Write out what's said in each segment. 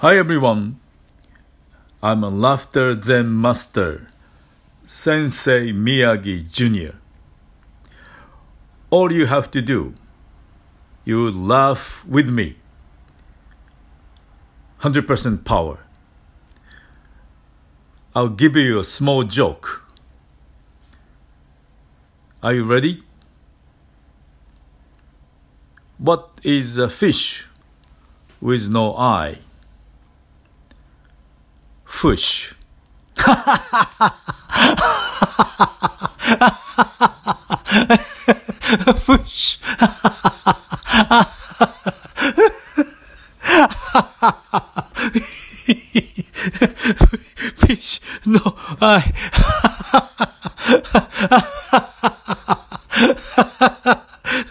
Hi everyone. I'm a laughter zen master, Sensei Miyagi Jr. All you have to do, you laugh with me. 100% power. I'll give you a small joke. Are you ready? What is a fish with no eye? Fish. Fish. Fish. No, I.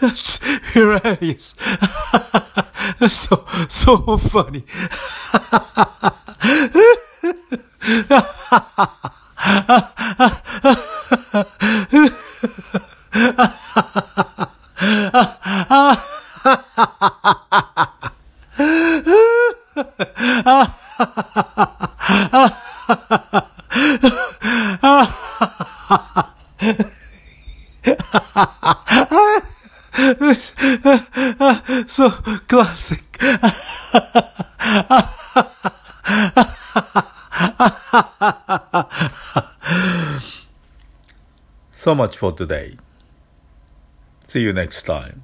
That's hilarious. so, so funny. So classic. So much for today. See you next time.